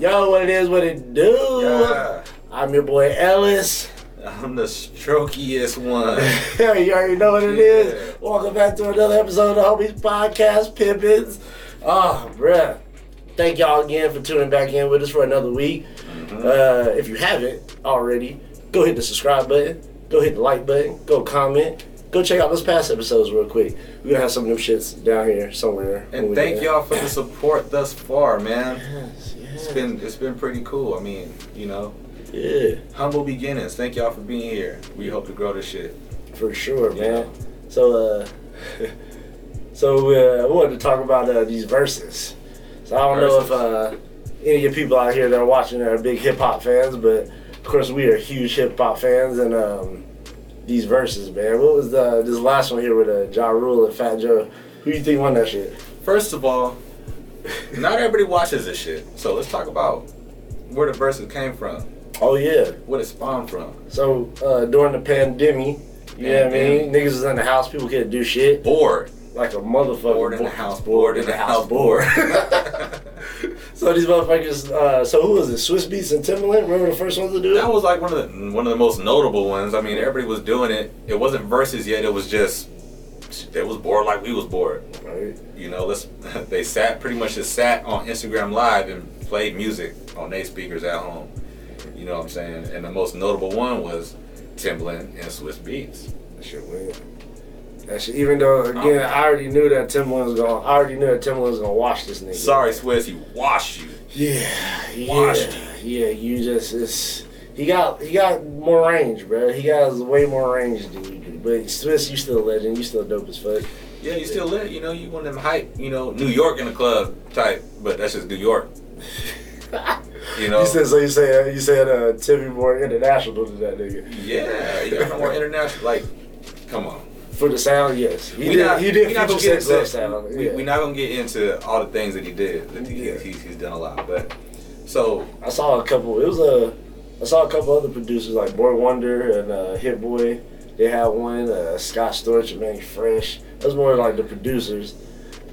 Yo, what it is, what it do? Yeah. I'm your boy Ellis. I'm the strokiest one. you already know what it is. Yeah. Welcome back to another episode of the Homies Podcast, Pippins. Oh, bruh. Thank y'all again for tuning back in with us for another week. Mm-hmm. Uh, if you haven't already, go hit the subscribe button, go hit the like button, go comment, go check out those past episodes real quick. We're gonna have some new shits down here somewhere. And thank y'all for the support thus far, man. Yes, It's yes. been it's been pretty cool. I mean, you know, Yeah, humble beginnings. Thank y'all for being here. We hope to grow this shit. for sure, you man. So, uh, so uh, I wanted to talk about uh, these Verzuz. So I don't know if uh, any of your people out here that are watching are big hip hop fans, but of course we are huge hip hop fans, and um, these Verzuz, man. What was the this last one here with uh, Ja Rule and Fat Joe? Who you think won that shit? First of all, not everybody watches this shit. So let's talk about where the Verzuz came from, Oh yeah. what it spawned from. So uh, during the pandemic, you know what I mean? Niggas was in the house, people couldn't do shit Bored. like a motherfucker. Bored in the house, bored in the house, bored. so these motherfuckers. Uh, so who was it? Swizz Beatz and Timbaland. Remember the first ones to do it? That was like one of the one of the most notable ones. I mean, everybody was doing it. It wasn't Verzuz yet. It was just it was bored like we was bored. Right. You know, let's they sat pretty much just sat on Instagram Live and played music on their speakers at home. You know what I'm saying? And the most notable one was Timbaland and Swizz Beatz. That shit weird. That shit. Even though again, I already knew that Timbaland was gonna. I already knew that Timbaland was gonna wash this nigga. Sorry, Swizz, he washed you. Yeah. Yeah. Washed Yeah. You just. It's, he got he got more range, bro. He got way more range dude. But Swizz, you still a legend. You still dope as fuck. Yeah, you still lit. You know, you one of them hype. You know, New York in the club type, but that's just New York. You know. You said so. You said you said uh, Timmy more international than that nigga. Yeah, you more international. Like, come on. For the sound, yes. He We did. not- he did we not gonna get into- sound. We, yeah. we not gonna get into all the things that he did. That he, Yeah. he's, he's done a lot, but so I saw a couple. It was a. I saw a couple other producers like Boi-1da and uh, Hit Boy. They had one. Uh, Scott Storch and Mannie Fresh. Those more like the producers.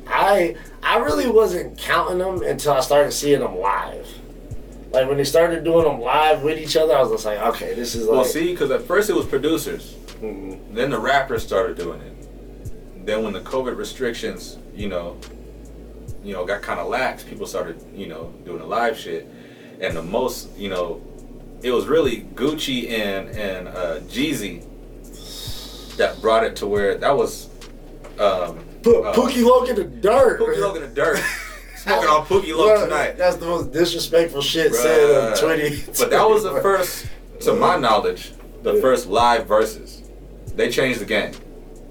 I I really wasn't counting them until I started seeing them live. Like when they started doing them live with each other, I was just like, okay, this is like. well, see, because at first it was producers, Mhm. then the rappers started doing it. Then when the COVID restrictions, you know, you know, got kind of lax, people started, you know, doing the live shit, and the most, you know, it was really Gucci and and uh, Jeezy that brought it to where that was. Um, Put uh, Pookie Loc in the dirt. Pookie Loc in the dirt. Smoking on Pookie Loc tonight. That's the most disrespectful shit said on Bruh. Twitter. But that was the first, to my knowledge, the first live Verzuz. They changed the game.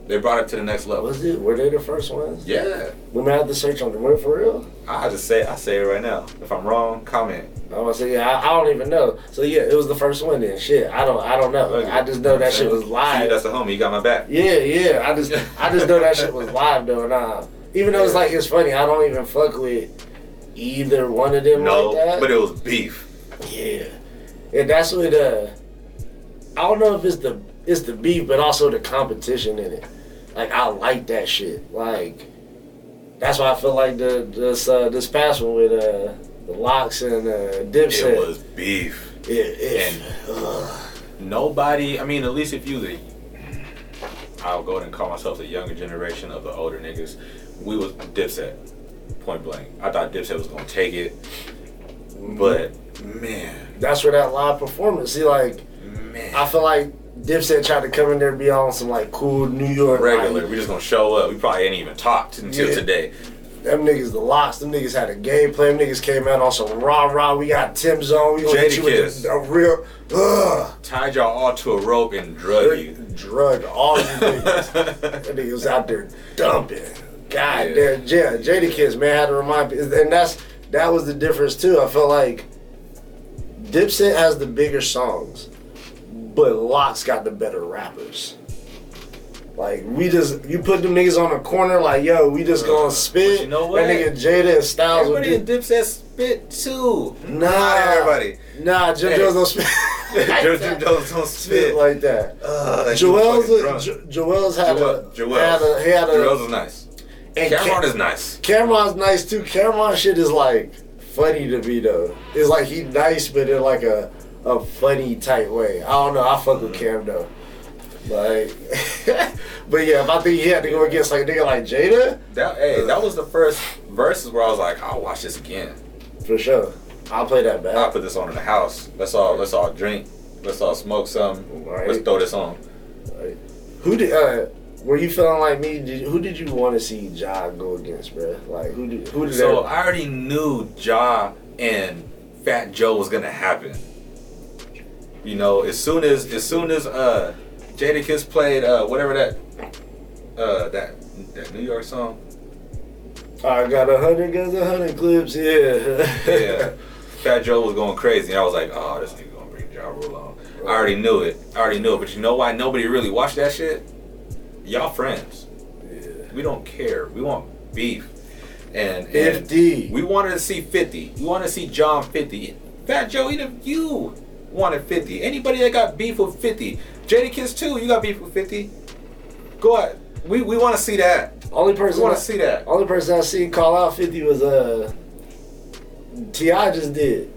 They brought it to the next level. Was it? Were they the first ones? Yeah. We might have to search on the web for real. I just say I say it right now. If I'm wrong, comment. I was say yeah, I, I don't even know. So yeah, it was the first one then. Shit, I don't, I don't know. I just know that shit was See, live. that's the homie. You got my back. Yeah, yeah. I just, I just know that shit was live though. Nah, even though it's like it's funny, I don't even fuck with either one of them No, like that. but it was beef. yeah, and that's what. Uh, I don't know if it's the, it's the beef, but also the competition in it. Like I like that shit. Like that's why I feel like the this uh, this past one with uh the LOX and uh, Dipset. It was beef. It, And-. Nobody. I mean, at least if you the, I'll go ahead and call myself the younger generation of the older niggas. We was Dipset, point blank. I thought Dipset was gonna take it, but man, that's where that live performance. See, like man. I feel like Dipset tried to come in there and be on some like cool New York regular. Like, We just gonna show up. We probably ain't even talked until Yeah. today. Them niggas, the LOX, them niggas had a game plan. Them niggas came out on some rah rah. We got Tim Zone. We gonna hit you with Jadakiss. a, a real ugh. Tied y'all all to a rope and drug you. Drug all you niggas. That nigga was out there dumping. God Yeah. damn, yeah, Jadakiss, man, had to remind me, and that's that was the difference too. I felt like Dipset has the bigger songs, but LOX got the better rappers. Like we just you put them niggas on the corner like yo, we just gonna spit. But you know what? That nigga Jada and Styles would Everybody in do. Dipset spit too. Nah, Not everybody. Nah, Jim Hey. Jones don't spit. Jim Jim Jones don't spit spit. like that. Uh, he was Juelz fucking drunk. Jo- Juelz had Joel- a Juelz. had a he had a Juelz is nice. and Cam'ron Ca- is nice. Cam'ron's nice too. Cam'ron shit is like funny to me though. It's like he nice, but in like a a funny type way. I don't know. I fuck with Cam though. Like, but yeah, if I think he had to go against like a nigga like Jada, That hey, that was the first Verzuz where I was like, I'll watch this again. for sure, I'll play that back. I'll put this on in the house. Let's all let's all drink. Let's all smoke some. Right. Let's throw this on. Like, who did? Uh, were you feeling like me? Did, who did you want to see Ja go against, bro? Like who did? Who did? So that? I already knew Ja and Fat Joe was gonna happen. You know, as soon as as soon as uh Jadakiss played uh whatever that uh that that New York song. I got a hundred guns, a hundred clips. Yeah. Yeah. Fat Joe was going crazy I was like, oh this nigga gonna bring Ja Rule on. I already knew it. I already knew it. But you know why nobody really watched that shit? Y'all friends. yeah. We don't care. We want beef. And, and Fifty. We wanted to see 50. We wanted to see John 50. Fat Joe, even you wanted 50. Anybody that got beef with 50. Jadakiss too, you got beef with 50. Go ahead. We, we want to see that. Only We person. want I, to see that. only person I seen call out fifty was uh. T.I. just did.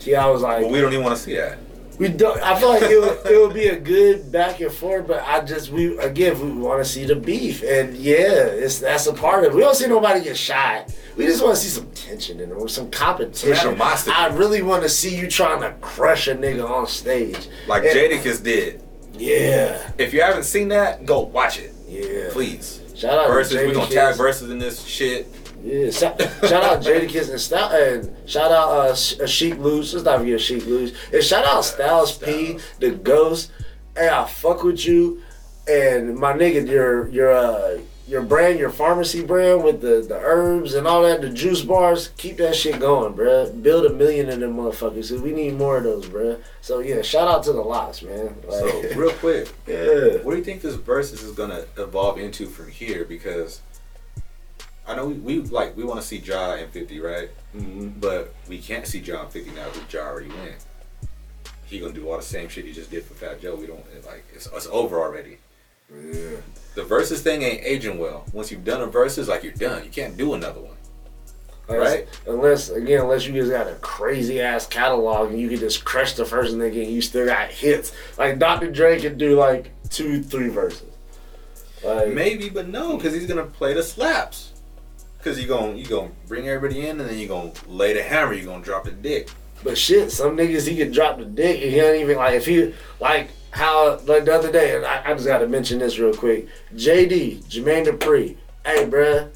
T.I. was like, But we don't even want to see that. We don't. I feel like it would, it would be a good back and forth, but I just we again we want to see the beef, and yeah, it's that's a part of it. We don't see nobody get shot. We just want to see some tension in there, some competition. animosity. I really want to see you trying to crush a nigga on stage, Like And- Jadakiss did. Yeah, If you haven't seen that, go watch it. yeah. Please. Shout out Verzuz, to we gonna Jadakiss. tag Verzuz in this shit. Yeah, shout, shout out Jadakiss and Styles, and shout out uh, Sh- uh, Sheek Louch. Let's not forget Sheek Louch. And shout out Styles P, the Ghost. Hey, I fuck with you, and my nigga, your your uh, your brand, your pharmacy brand with the the herbs and all that, the juice bars. Keep that shit going, bruh. Build a million of them motherfuckers. 'cause we need more of those, bruh. So yeah, shout out to the lots, man. Like, So, real quick, yeah. What do you think this versus is gonna evolve into from here? Because I know we, we like we want to see Ja and Fifty, right? Mhm. But we can't see Ja and Fifty now because Ja already went. He gonna do all the same shit he just did for Fat Joe. We don't like it's, it's over already. Yeah. The versus thing ain't aging well. Once you've done a versus, like you're done. You can't do another one. Unless, Right. Unless again, unless you just got a crazy ass catalog and you can just crush the first nigga and you still got hits. Like Dr. Dre could do like two, three verses. Like Maybe, but no, because he's gonna play the slaps. Because you gonna you gonna bring everybody in and then you gonna lay the hammer. You gonna drop the dick. But shit, some niggas he can drop the dick and he don't even like if he like how like the other day, and I, I just gotta mention this real quick. JD, Jermaine Dupri, hey bruh,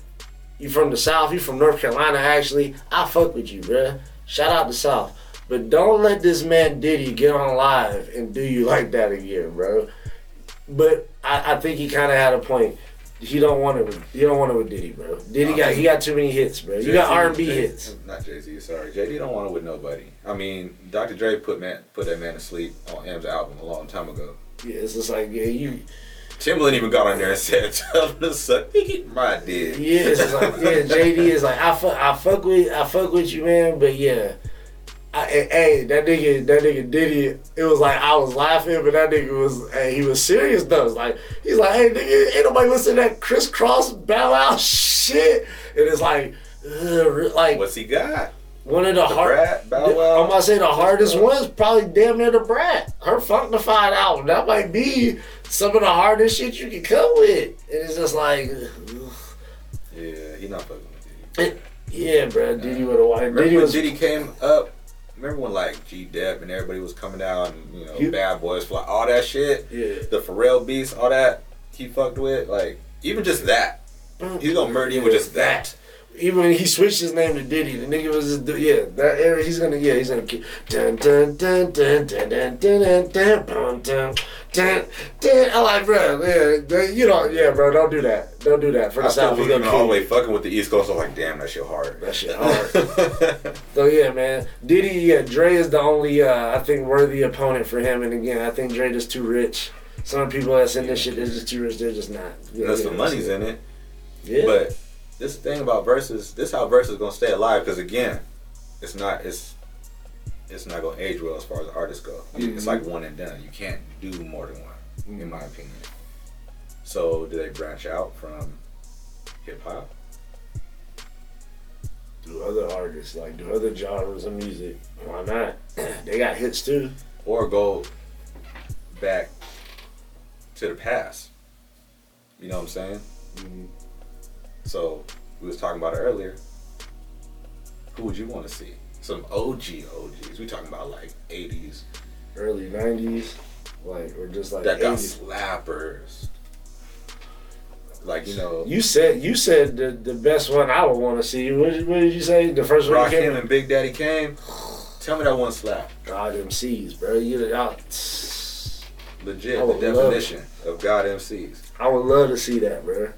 you from the South, you from North Carolina actually. I fuck with you, bruh. Shout out the South. But don't let this man Diddy get on live and do you like that again, bro. But I, I think he kinda had a point. He don't want it with he don't want it with Diddy, bro. Diddy got he got too many hits, bro. You got R and B hits. Not Jay Z. Sorry, JD don't want it with nobody. I mean, Dr. Dre put man put that man to sleep on Em's album a long time ago. Yeah, it's just like yeah, you Timbaland even got on there and said, "Tell to suck my dick." Yeah, it's like yeah, JD is like I fuck I fuck with I fuck with you, man. But yeah, I, hey, that nigga that nigga Diddy. It was like I was laughing, but that nigga was hey, he was serious though. It's like he's like, hey nigga, ain't nobody listen to that crisscross Bow Wow shit. And it's like, ugh, like What's he got? one of the, The hard. Brat, Bow Wow? I'm to say the hardest ones probably damn near the Brat. Her Funkdafied album that might be some of the hardest shit you can come with. And it's just like. ugh. Yeah, he not fucking with Diddy. It, yeah, bro. Diddy have won. Remember Diddy when was. Diddy came up? Remember when like G Dep and everybody was coming out and you know You- Bad Boys Fly, all that shit, Yeah. the Pharrell beats, all that he fucked with, like even just that, he's gonna murder you with just that. Even when he switched his name to Diddy, the nigga was just yeah. That era, he's gonna yeah, he's gonna keep dun dun dun dun dun dun dun dun dun dun dun dun dun. I like, bro. Yeah, you don't. Yeah, bro. Don't do that. Don't do that for I the still South. Believe gonna all the way fucking with the East Coast. I'm like, damn, that shit hard. That shit hard. So yeah, man. Diddy, yeah, Dre is the only uh, I think worthy opponent for him. And again, I think Dre just too rich. Some people that's in this shit is just too rich. They're just not. Yeah, Unless yeah, the money's in it. Yeah. But this thing about versus, this how versus gonna stay alive because again, it's not it's it's not gonna age well as far as artists go. It's Mhm. like one and done. You can't do more than one, in my opinion. So do they branch out from hip hop? do other artists, like do other genres of music. Why not? they got hits too. or go back to the past. You know what I'm saying? Mhm. So we was talking about it earlier. Who would you want to see? Some OG OGs. We talking about like 80s Early '90s, like or just like that got 80s. slappers. Like you know, You said you said the, the best one I would want to see. What, did- what did you say? The first one that Rakim came. and Big Daddy Kane. Tell me that one slap. God MCs, bro. You, I, Legit, the definition of God MCs. I would love to see that, bro.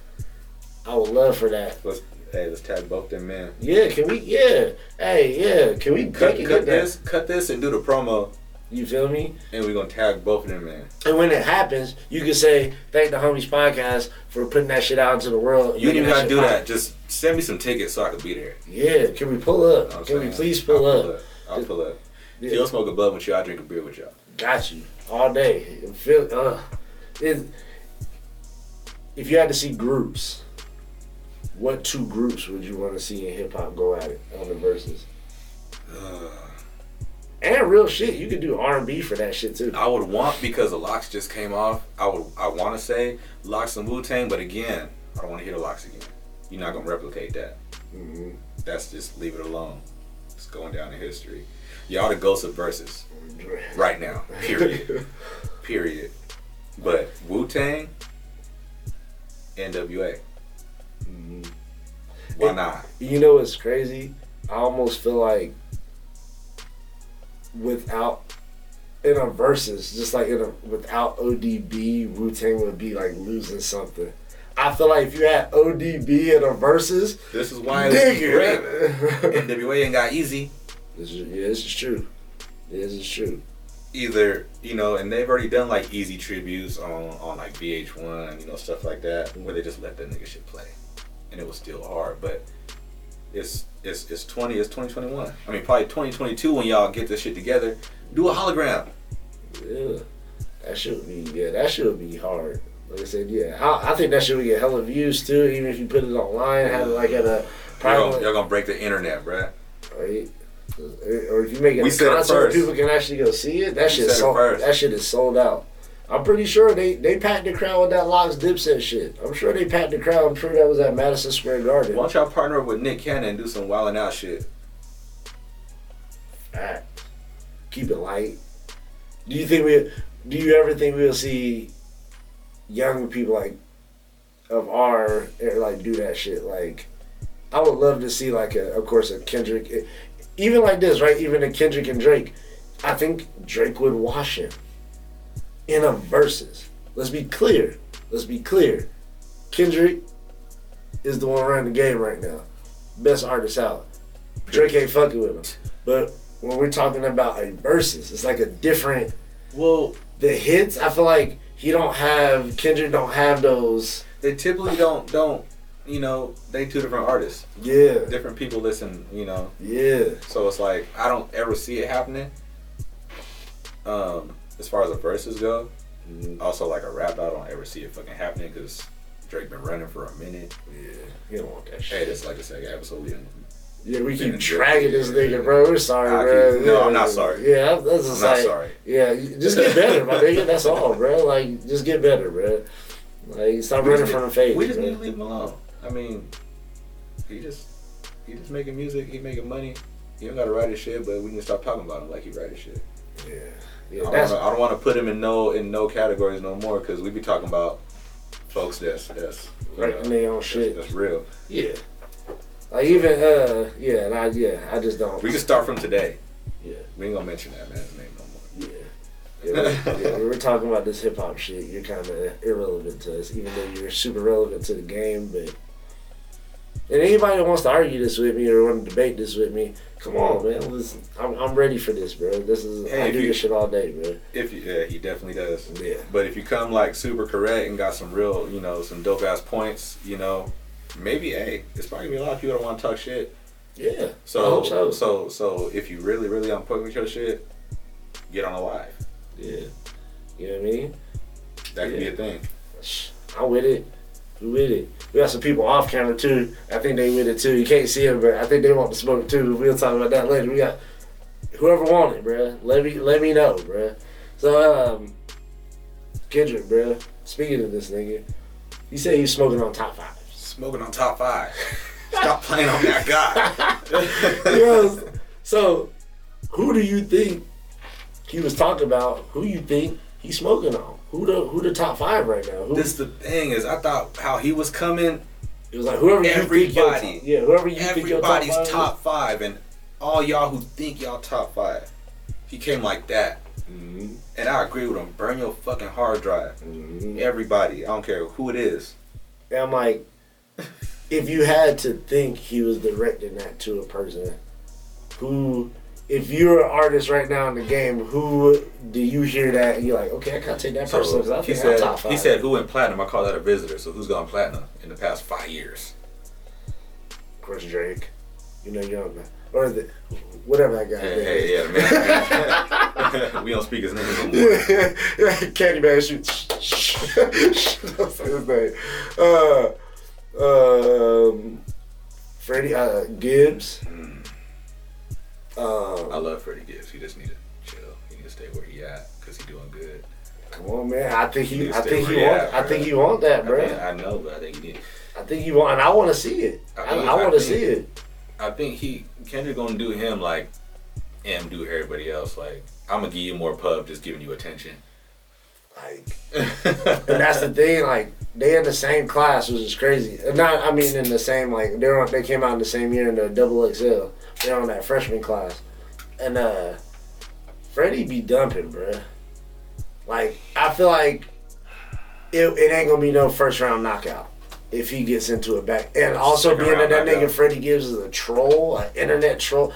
I would love for that. Let's hey, let's tag both them men. Yeah, can we? Yeah, hey, yeah, can we Cut, cut that? this, cut this, and do the promo, You feel me? and we're gonna tag both of them men. And when it happens, you can say thank the homies podcast for putting that shit out into the world. You making gotta do that. Just send me some tickets so I can be there. Yeah, can we pull up? You know what I'm can we please pull I'll up? Pull up. I'll pull up. Yeah. If you don't smoke a bud with you, I drink a beer with y'all. Got you all day. Feel uh, it, if you had to see groups, what two groups would you want to see in hip hop go at it on the Verzuz? And real shit, you could do R and B for that shit too. I would want because the LOX just came off. I would I want to say LOX and Wu Tang, but again, I don't want to hear the LOX again. You're not gonna replicate that. Mhm. That's just leave it alone. It's going down in history. Y'all the ghosts of Verzuz right now. Period. Period. But Wu Tang, NWA. Why not? You know what's crazy? I almost feel like without in a versus, just like in a without ODB, Wu Tang would be like losing something. I feel like if you had ODB in a versus, This is why it was great. NWA ain't got Eazy. this is, yeah, this is true. This is true. either you know, and they've already done like Eazy tributes on on like VH1, you know, stuff like that, where they just let that nigga shit play, and it was still hard. But it's it's it's twenty, it's twenty twenty one. I mean, probably twenty twenty two when y'all get this shit together. Do a hologram. Yeah, that should be yeah, that should be hard. Like I said, yeah, I, I think that should get hella views too. Even if you put it online, have it like at a Y'all gonna, y'all gonna break the internet, bruh. right? Or if you make it We a concert people can actually go see it, that shit sold. That shit is sold out. I'm pretty sure they they packed the crowd with that LOX Dipset shit. I'm sure they packed the crowd. I'm sure that was at Madison Square Garden. Why don't y'all partner up with Nick Cannon and do some wildin' out shit? Fact. Keep it light. Do you think we? Do you ever think we'll see young people like of our like do that shit? Like, I would love to see like a, of course, a Kendrick, even like this, right? Even a Kendrick and Drake. I think Drake would wash him in a versus. Let's be clear. Let's be clear. Kendrick is the one running the game right now. Best artist out. Drake ain't fucking with him. But when we're talking about a versus, it's like a different Well, the hits, I feel like he don't have Kendrick don't have those they typically don't don't you know they two different artists. yeah. Different people listen, you know. Yeah. So it's like I don't ever see it happening. Um, as far as the Verzuz go, mm-hmm. also like a rap, I don't ever see it fucking happening because Drake been running for a minute. Yeah. You don't want that shit. Hey, this like I said, episode we. Yeah, we keep dragging this nigga, bro. We're sorry, I bro. keep- no, Yeah. I'm not sorry. Yeah, that's I'm just not sorry. yeah, just get better, my nigga. That's all, bro. Like, just get better, bro. Like, stop We running from the face. We just bro. need to leave him alone. I mean, he just he just making music. He making money. He don't gotta write his shit, but we need to stop talking about him like he write his shit. Yeah, yeah. don't I don't want to put him in no in no categories no more because we be talking about folks that's that's you writing know, their own that's, shit. that's real. Yeah. Like even uh yeah, and I yeah, I just don't. We can start from today. Yeah. We ain't gonna mention that man's name no more. Yeah. Yeah, we- yeah, when we're talking about this hip hop shit, you're kind of irrelevant to us, even though you're super relevant to the game. But and anybody that wants to argue this with me or want to debate this with me, come on, man. Listen, I'm, I'm ready for this, bro. This is Hey, I do you- this shit all day, bro. If you, yeah, he definitely does. Yeah. But if you come like super correct and got some real, you know, some dope ass points, you know, maybe hey, it's probably gonna be a lot of people that want to talk shit. Yeah. So, so. so, so, if you really, really on point with your shit, get on a live. Yeah. You know what I mean? That could Yeah. be a thing. I'm with it. Who with it? We got some people off camera too. I think they with it too. You can't see them, but I think they want to smoke too. We'll talk about that later. We got whoever want it, bruh. Let me let me know, bruh. So um, Kendrick, bruh. Speaking of this nigga, he said he's smoking on top five. Smoking on top five. Stop playing on that guy. So, who do you think he was talking about? Who you think he's smoking on? Who the who the top five right now? Who, this the thing is, I thought how he was coming. it was like whoever you think your Everybody. top, yeah, whoever you think your top Everybody's five. top five, and all y'all who think y'all top five, he came like that. Mm-hmm. And I agree with him. Burn your fucking hard drive. Mm-hmm. Everybody, I don't care who it is. And I'm like, if you had to think he was directing that to a person, who, if you're an artist right now in the game, who do you hear that and you're like, okay, I gotta take that person because I he think I'm said top five. he said who went platinum. I call that a visitor. So who's gone platinum in the past five years? of course Drake. You know, you don't. Or the, whatever that guy Hey, is. hey, yeah, man. we don't speak his name no more. Candyman shoot. Don't say his name. Uh, um, Freddie uh, Gibbs. Mm. I Um, love Freddie Gibbs. He just need to chill. He need to stay where he at because he doing good. come on, man. I think he. He I think he want. at, I think he want that, I, bro. I know, but I think he need. I think he want, and I want to see it. I I, think- I I want to see it. I think he Kendrick gonna do him like Em do everybody else. Like I'm gonna give you more pub, just giving you attention. Like, and that's the thing. Like, they in the same class, which is crazy. Not, I mean, in the same like they're on. They came out in the same year in the double XL. They're on that freshman class, and uh, Freddie be dumping, bruh. Like, I feel like it, it ain't gonna be no first round knockout if he gets into it back. And also being that that nigga. Freddie Gibbs is a troll, an internet troll.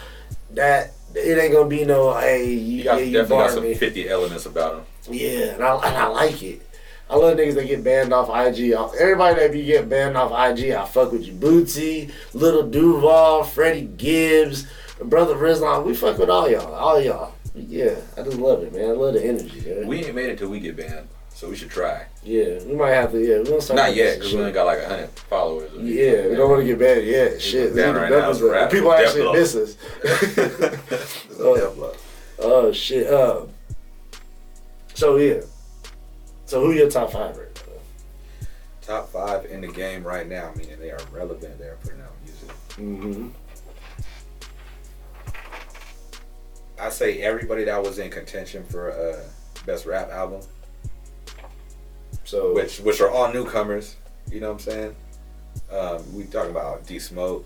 That it ain't gonna be no hey you, He got, yeah, you definitely got some me. 50 elements about him. Yeah, and I, and I like it. I love niggas that get banned off IG. Everybody that be get banned off IG, I fuck with you. Boosie, Little Duval, Freddie Gibbs, Brother Rizlan. We fuck with all y'all. All y'all. Yeah, I just love it, man. I love the energy. Man. We ain't made it till we get banned, so we should try. yeah, we might have to. Yeah, we gonna start. Not yet, because we only got like 100 followers. Yeah, we don't want to get banned yet. Shit, Down right now is the- rap. people actually blow. miss us. Oh. Oh shit. Um, so yeah. So who your top five right now? Top five in the game right now, meaning they are relevant. They are putting out music. Mm-hmm. I say everybody that was in contention for uh, best rap album, So which which are all newcomers. You know what I'm saying? Um, we talking about D Smoke,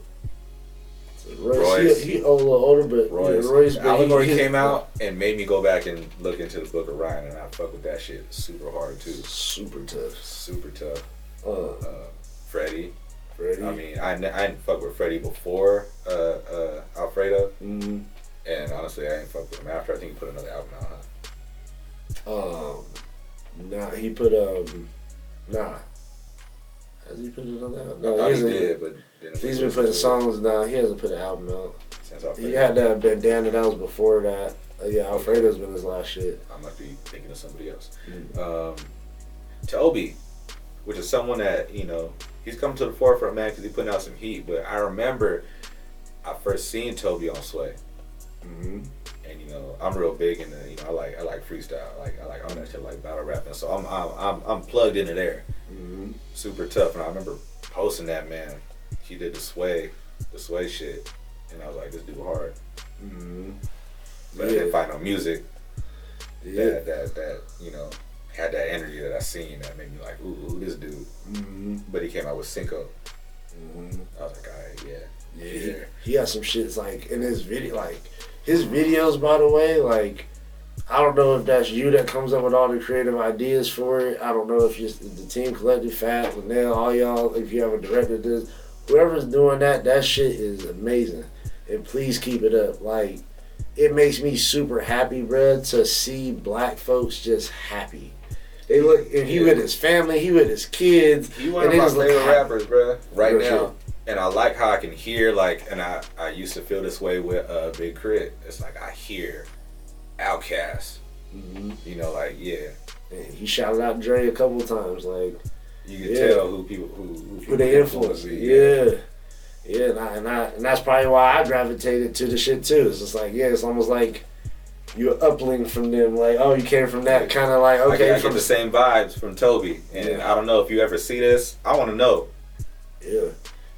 Royce. He, he a little older, but Royce. yeah, Royce. but Allegory he- he- came out and made me go back and look into the Book of Ryan, and I fuck with that shit super hard too. Super tough. Super tough. Uh, Uh, Freddie. Freddie. I mean, I, I didn't fuck with Freddie before uh, uh, Alfredo, mm, and honestly, I didn't fuck with him after. I think he put another album out. Huh? um, nah, he put um, nah. Has he put it on that? I No, thought he he did, but didn't He's been putting songs now. He hasn't put an album out. since He had that bandana that was before that. Uh, yeah, Alfredo's been his last shit. I might be thinking of somebody else. Mm. Um, Tobe, which is someone that you know he's come to the forefront, man, because he's putting out some heat. But I remember I first seen Tobe on Sway, Mm-hmm. and you know I'm real big into you know I like I like freestyle, like I like all that shit, like battle rapping. So I'm I'm I'm, I'm plugged into there, Mm-hmm. Super tough. And I remember posting that man. He did the Sway, the Sway shit, and I was like, this dude hard. Mm-hmm. But I didn't find no music Yeah. that that that you know had that energy that I seen that made me like, ooh, ooh this dude. Mm-hmm. But he came out with Cinco. Mm-hmm. I was like, all right, yeah. Yeah, he, Yeah. he has some shits like in his video, like his videos. By the way, like I don't know if that's you that comes up with all the creative ideas for it. I don't know if just the team collective, Fat, LaNell, all y'all. If you have a director, this whoever's doing that, that shit is amazing. And please keep it up. Like it makes me super happy, bruh, to see black folks just happy. They look, and he Yeah. with his family, he with his kids. He one of my favorite rappers, bruh, right Real now. And I like how I can hear like, and I I used to feel this way with uh, Big Crit. It's like I hear Outkast. Mhm. You know, like yeah, And he shouted out Dre a couple times, like. You can Yeah. tell who people who who, who they influence. you. Yeah. Yeah, and, I, and, I, and that's probably why I gravitated to the shit too. It's just like, yeah, it's almost like you're uplink from them. Like, oh, you came from that kind of like, I okay, I get from the same vibes from Tobe, and Yeah. I don't know if you ever see this. I want to know. yeah,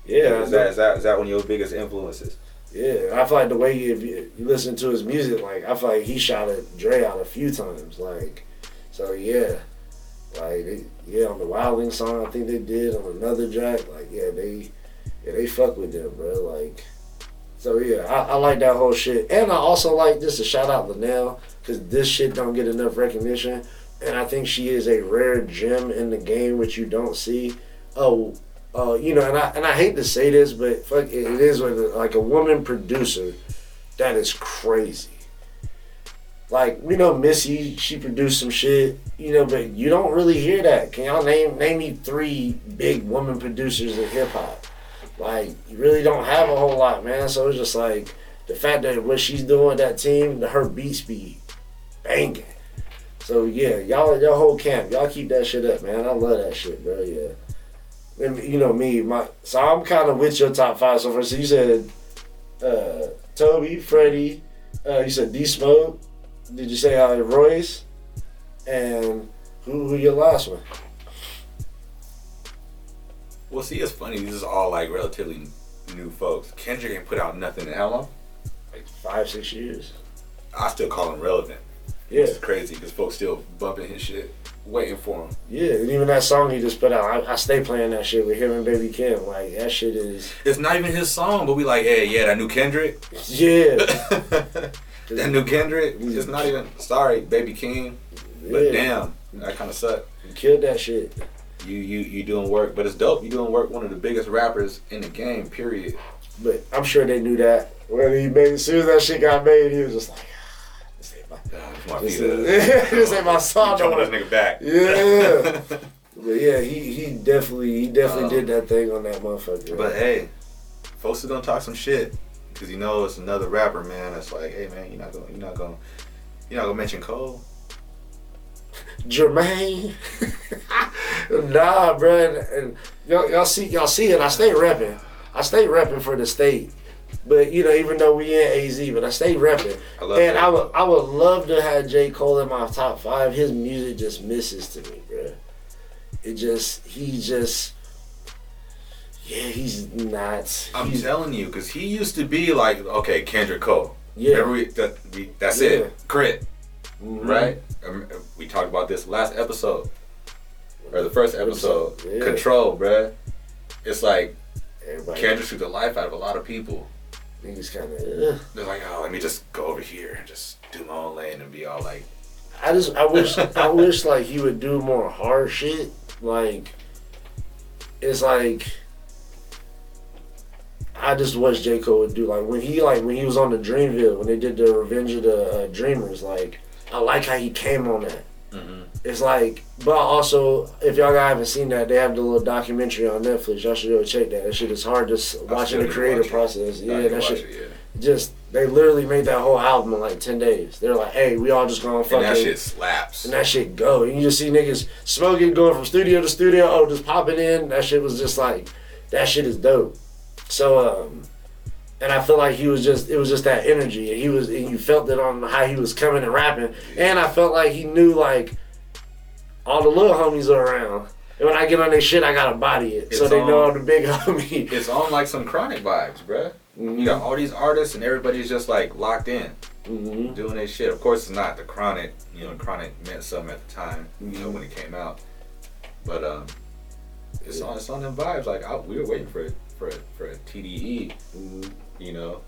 yeah. is that is that is that one of your biggest influences? Yeah, I feel like the way you, you, listen to his music, like I feel like he shot at Dre out a few times. Like, so yeah, like they, yeah, on the Wilding song, I think they did on another track. Like, yeah, they yeah they fuck with them, bro. Like, so yeah, I, I like that whole shit, and I also like just to shout out LaNell because this shit don't get enough recognition, and I think she is a rare gem in the game which you don't see. Oh, uh, you know, and I and I hate to say this, but fuck, it, it is like a woman producer. That is crazy. Like we know Missy, she produced some shit, you know, but you don't really hear that. Can y'all name name me three big woman producers of hip hop? Like you really don't have a whole lot, man. So it's just like the fact that what she's doing, that team, her beats be banging. So yeah, y'all y'all whole camp, y'all keep that shit up, man. I love that shit, bro. Yeah. And, you know me, my so I'm kind of with your top five so far. So you said uh, Tobe, Freddie, uh, you said D Smoke. Did you say uh, Royce? And who who your last one? Well, see, it's funny. These is all like relatively new folks. Kendrick ain't put out nothing in how long? Like five six years. I still call him relevant. Yeah, It's crazy because folks still bumping his shit, waiting for him. yeah. And even that song he just put out, I, I stay playing that shit with him and Baby Keem. Like that shit is It's not even his song, but we like, hey, yeah, that new Kendrick. yeah. that new Kendrick. It's not even. Sorry, Baby Keem. But yeah. damn, that kind of sucked. You killed that shit. You you you doing work, but it's dope. You doing work. One of the biggest rappers in the game. Period. But I'm sure they knew that when he made. As soon as that shit got made, he was just like, this ain't my, Uh, this, is, this ain't my song. Jumping this nigga back. Yeah. But yeah, he he definitely he definitely Um, did that thing on that motherfucker. But hey, folks are gonna talk some shit because you know it's another rapper, man. That's like, hey, man, you're not gonna, you're not gonna, you're not gonna mention Cole. Jermaine, nah, bro. And, and y'all, y'all see y'all see it. I stay repping. I stay repping for the state. But you know, even though we in AZ, but I stay repping. I love And that. I would I would love to have J Cole in my top five. His music just misses to me, bro. It just he just yeah he's not. I'm he's, telling you, because he used to be like, okay, Kendrick Cole. yeah Remember we, that, we, that's Yeah. it. K.R.I.T., mhm. right? Um, we talked about this last episode or the first episode. Episode, yeah. Control, bruh. It's like Everybody Kendrick took the life out of a lot of people. Niggas kind of. They're like, oh, let me just go over here and just do my own lane and be all like, I just I wish I wish like he would do more hard shit. Like it's like I just wish J Cole would do like when he like when he was on the Dreamville when they did the Revenge of the uh, Dreamers. Like I like how he came on that. mm-hmm. It's like, but also if y'all guys haven't seen that, they have the little documentary on Netflix. Y'all should go check that. That shit is hard just watching the creative process. Yeah, that shit. Just they literally made that whole album in like ten days. They're like, hey, we all just gonna fucking And that shit slaps. and that shit go. And you just see niggas smoking, going from studio to studio, oh, just popping in. That shit was just like, that shit is dope. So, um, and I feel like he was just, it was just that energy. And he was, and you felt it on how he was coming and rapping. And I felt like he knew, like, all the little homies are around. And when I get on their shit, I gotta body it. so It's they know I'm the big homie. It's on like some chronic vibes, bruh. Mm-hmm. You got all these artists and everybody's just like locked in, hmm doing their shit. Of course, it's not the chronic. You know, chronic meant something at the time. You know when it came out, but um, it's on it's on them vibes. Like I, we were waiting for for for a TDE. hmm You know,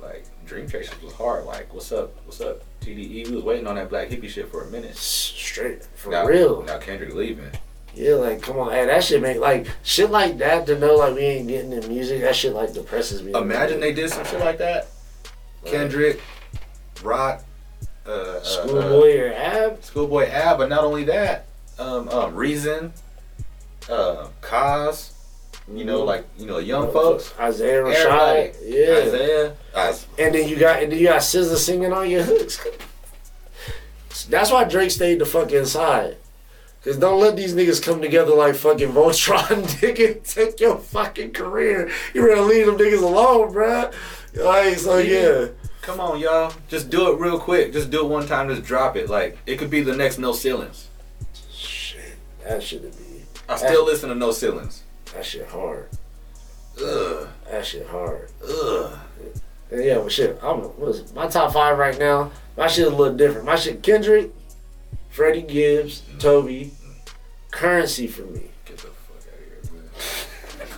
like Dream Chasers was hard. Like what's up? What's up? TDE. We was waiting on that black hippie shit for a minute. Straight, for now, real. Now Kendrick leaving. Yeah, like come on, hey, that shit make like shit like that to know like we ain't getting the music. That shit like depresses me. Imagine they did some shit like that. Kendrick, Rock, uh, uh, uh, Schoolboy or Ab. Schoolboy Ab, but not only that, um, um, Reason, uh, Cos, you know, like you know, young folks, Isaiah Rashad. Yeah. Isaiah, Is- And then you got and then you got SZA singing on your hooks. That's why Drake stayed the fuck inside. Cause don't let these niggas come together like fucking Voltron, nigga. Take your fucking career. You better leave them niggas alone, bruh. Like, so yeah. Come on, y'all. Just do it real quick. Just do it one time. Just drop it. Like it could be the next No Ceilings. Shit, that should be. I still listen to No Ceilings. That shit hard. Ugh. That shit hard. Ugh. And yeah, but shit, I'm what is it? my top five right now. My shit a little different. My shit Kendrick, Freddie Gibbs, Tobe, Curren$y for me. Get the fuck out of here, man.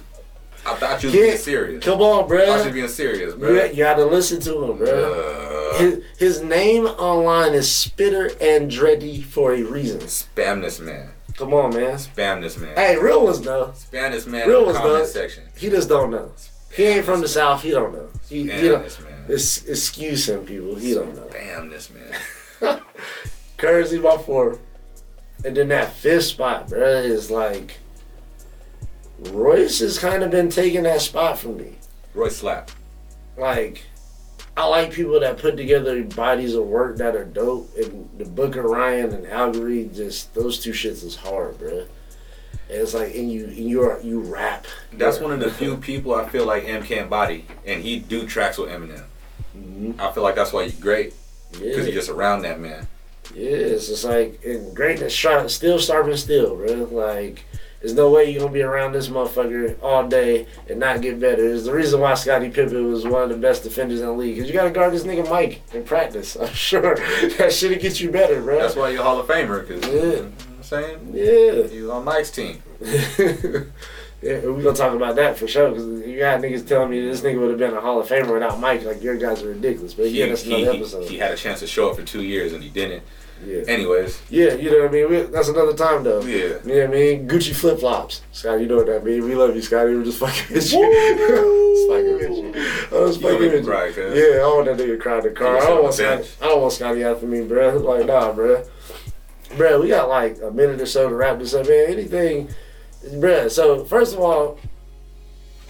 I thought you was being serious. Come on, bro. I thought you was being serious, You, bro. you gotta listen to him, bruh. Uh, His, his name online is Spitta Andretti for a reason. spam this man. Come on, man. Spam this man. Hey, real ones though. Spam this man Real ones, dog. section. He just don't know. He ain't from the south. He don't know. He, Spam he don't. this man. It's, excuse him, people. He don't know. Spam this man. Curren$y by four. And then that fifth spot, bro, is like Royce has kind of been taking that spot from me. Royce Slap. Like, I like people that put together bodies of work that are dope. And the Book of Ryan and Allegory, just those two shits is hard, bro. And it's like, and you, and you are, you rap. That's one of the few people I feel like Em can't body, and he do tracks with Eminem. Mhm. I feel like that's why he's great because Yeah, you're just around that man. yeah. It's just like, and greatness, sharp, still starving still, bro. Like, there's no way you're gonna be around this motherfucker all day and not get better. It's the reason why Scottie Pippen was one of the best defenders in the league. Cause you gotta guard this nigga Mike in practice. I'm sure that shit'll get you better, bro. That's why you're Hall of Famer because Yeah. you know what I'm saying Yeah. he was on Mike's team. yeah, we gonna talk about that for sure. Cause you got niggas telling me this nigga would have been a Hall of Famer without Mike. Like your guys are ridiculous. But He, yeah, that's another he- episode. he had a chance to show up for two years and he didn't. Yeah. Anyways, Yeah, you know what I mean. We, that's another time though. yeah. You know what I mean? Gucci flip flops. Scottie, you know what that means. We love you, Scottie. We're just fucking with you. fucking with you. I was fucking with you. cry. Yeah, I want that nigga cry in the car. I don't want Scottie. I don't want Scottie after me, bro. Like, nah, bro. Bro, we got like a minute or so to wrap this up, man. Anything, bruh. So, first of all,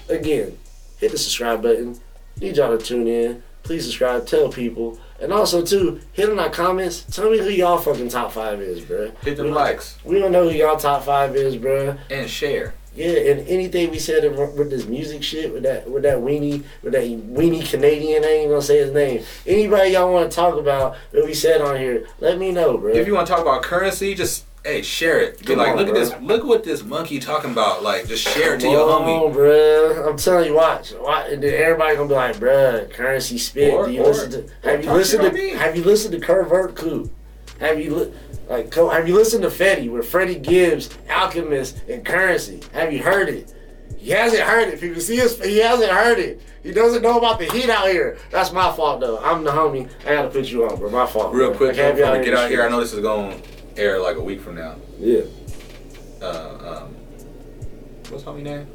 again, hit the subscribe button. Need y'all to tune in. Please subscribe. Tell people. And also, too, hit in our comments. Tell me who y'all fucking top five is, bruh. Hit the likes We don't know who y'all top five is, bruh. and share. Yeah, and anything we said with this music shit, with that, with that weenie, with that weenie Canadian, I ain't gonna say his name. Anybody y'all want to talk about that we said on here, let me know, bro. If you want to talk about Curren$y, just hey share it. Be like, on, look bro. at this. Look what this monkey talking about. Like, just share it to Come your homie. on, bruh. I'm telling you, watch. watch and then everybody gonna be like, bruh, Curren$y spit. Or- Do you or- listen to? Have you listened to? Have you listened to Covert Coup? Have you li- like? co- Have you listened to Fetti with Freddie Gibbs, Alchemist, and Curren$y? Have you heard it? He hasn't heard it. People see his. He hasn't heard it. He doesn't know about the heat out here. That's my fault though. I'm the homie. I gotta put you on, bro. My fault. Real bro. quick, I can't be before we get out here. I know this is going air like a week from now. Yeah. Uh, um, what's homie name?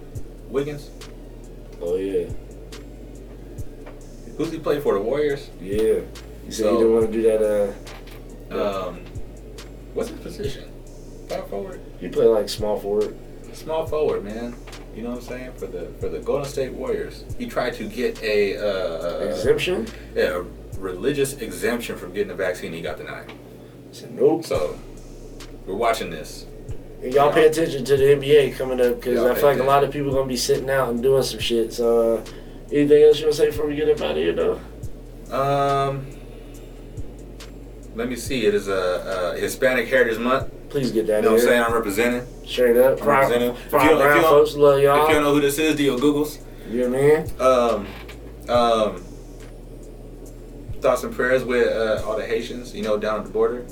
Wiggins. Oh yeah. Who's he play for? The Warriors. Yeah. You said So- you didn't want to do that. Uh, Um, what's his position? Power forward. you play like small forward. Small forward, man. You know what I'm saying? For the for the Golden State Warriors, he tried to get a uh, Exemption. yeah, a religious exemption from getting the vaccine. He got denied. I said nope. So we're watching this. And y'all pay attention to the NBA coming up because I feel like a lot of people gonna be sitting out and doing some shit. So, uh, anything else you wanna say before we get up out of here, though? Um, let me see. It is a, a Hispanic Heritage Month. Please get that. You know what I'm saying? I'm representing. Straight up. I'm representing. If you don't- if you folks, love If you don't know who this is, do your Googles. You know what I mean? Um, um, thoughts and prayers with uh, all the Haitians, you know, down at the border.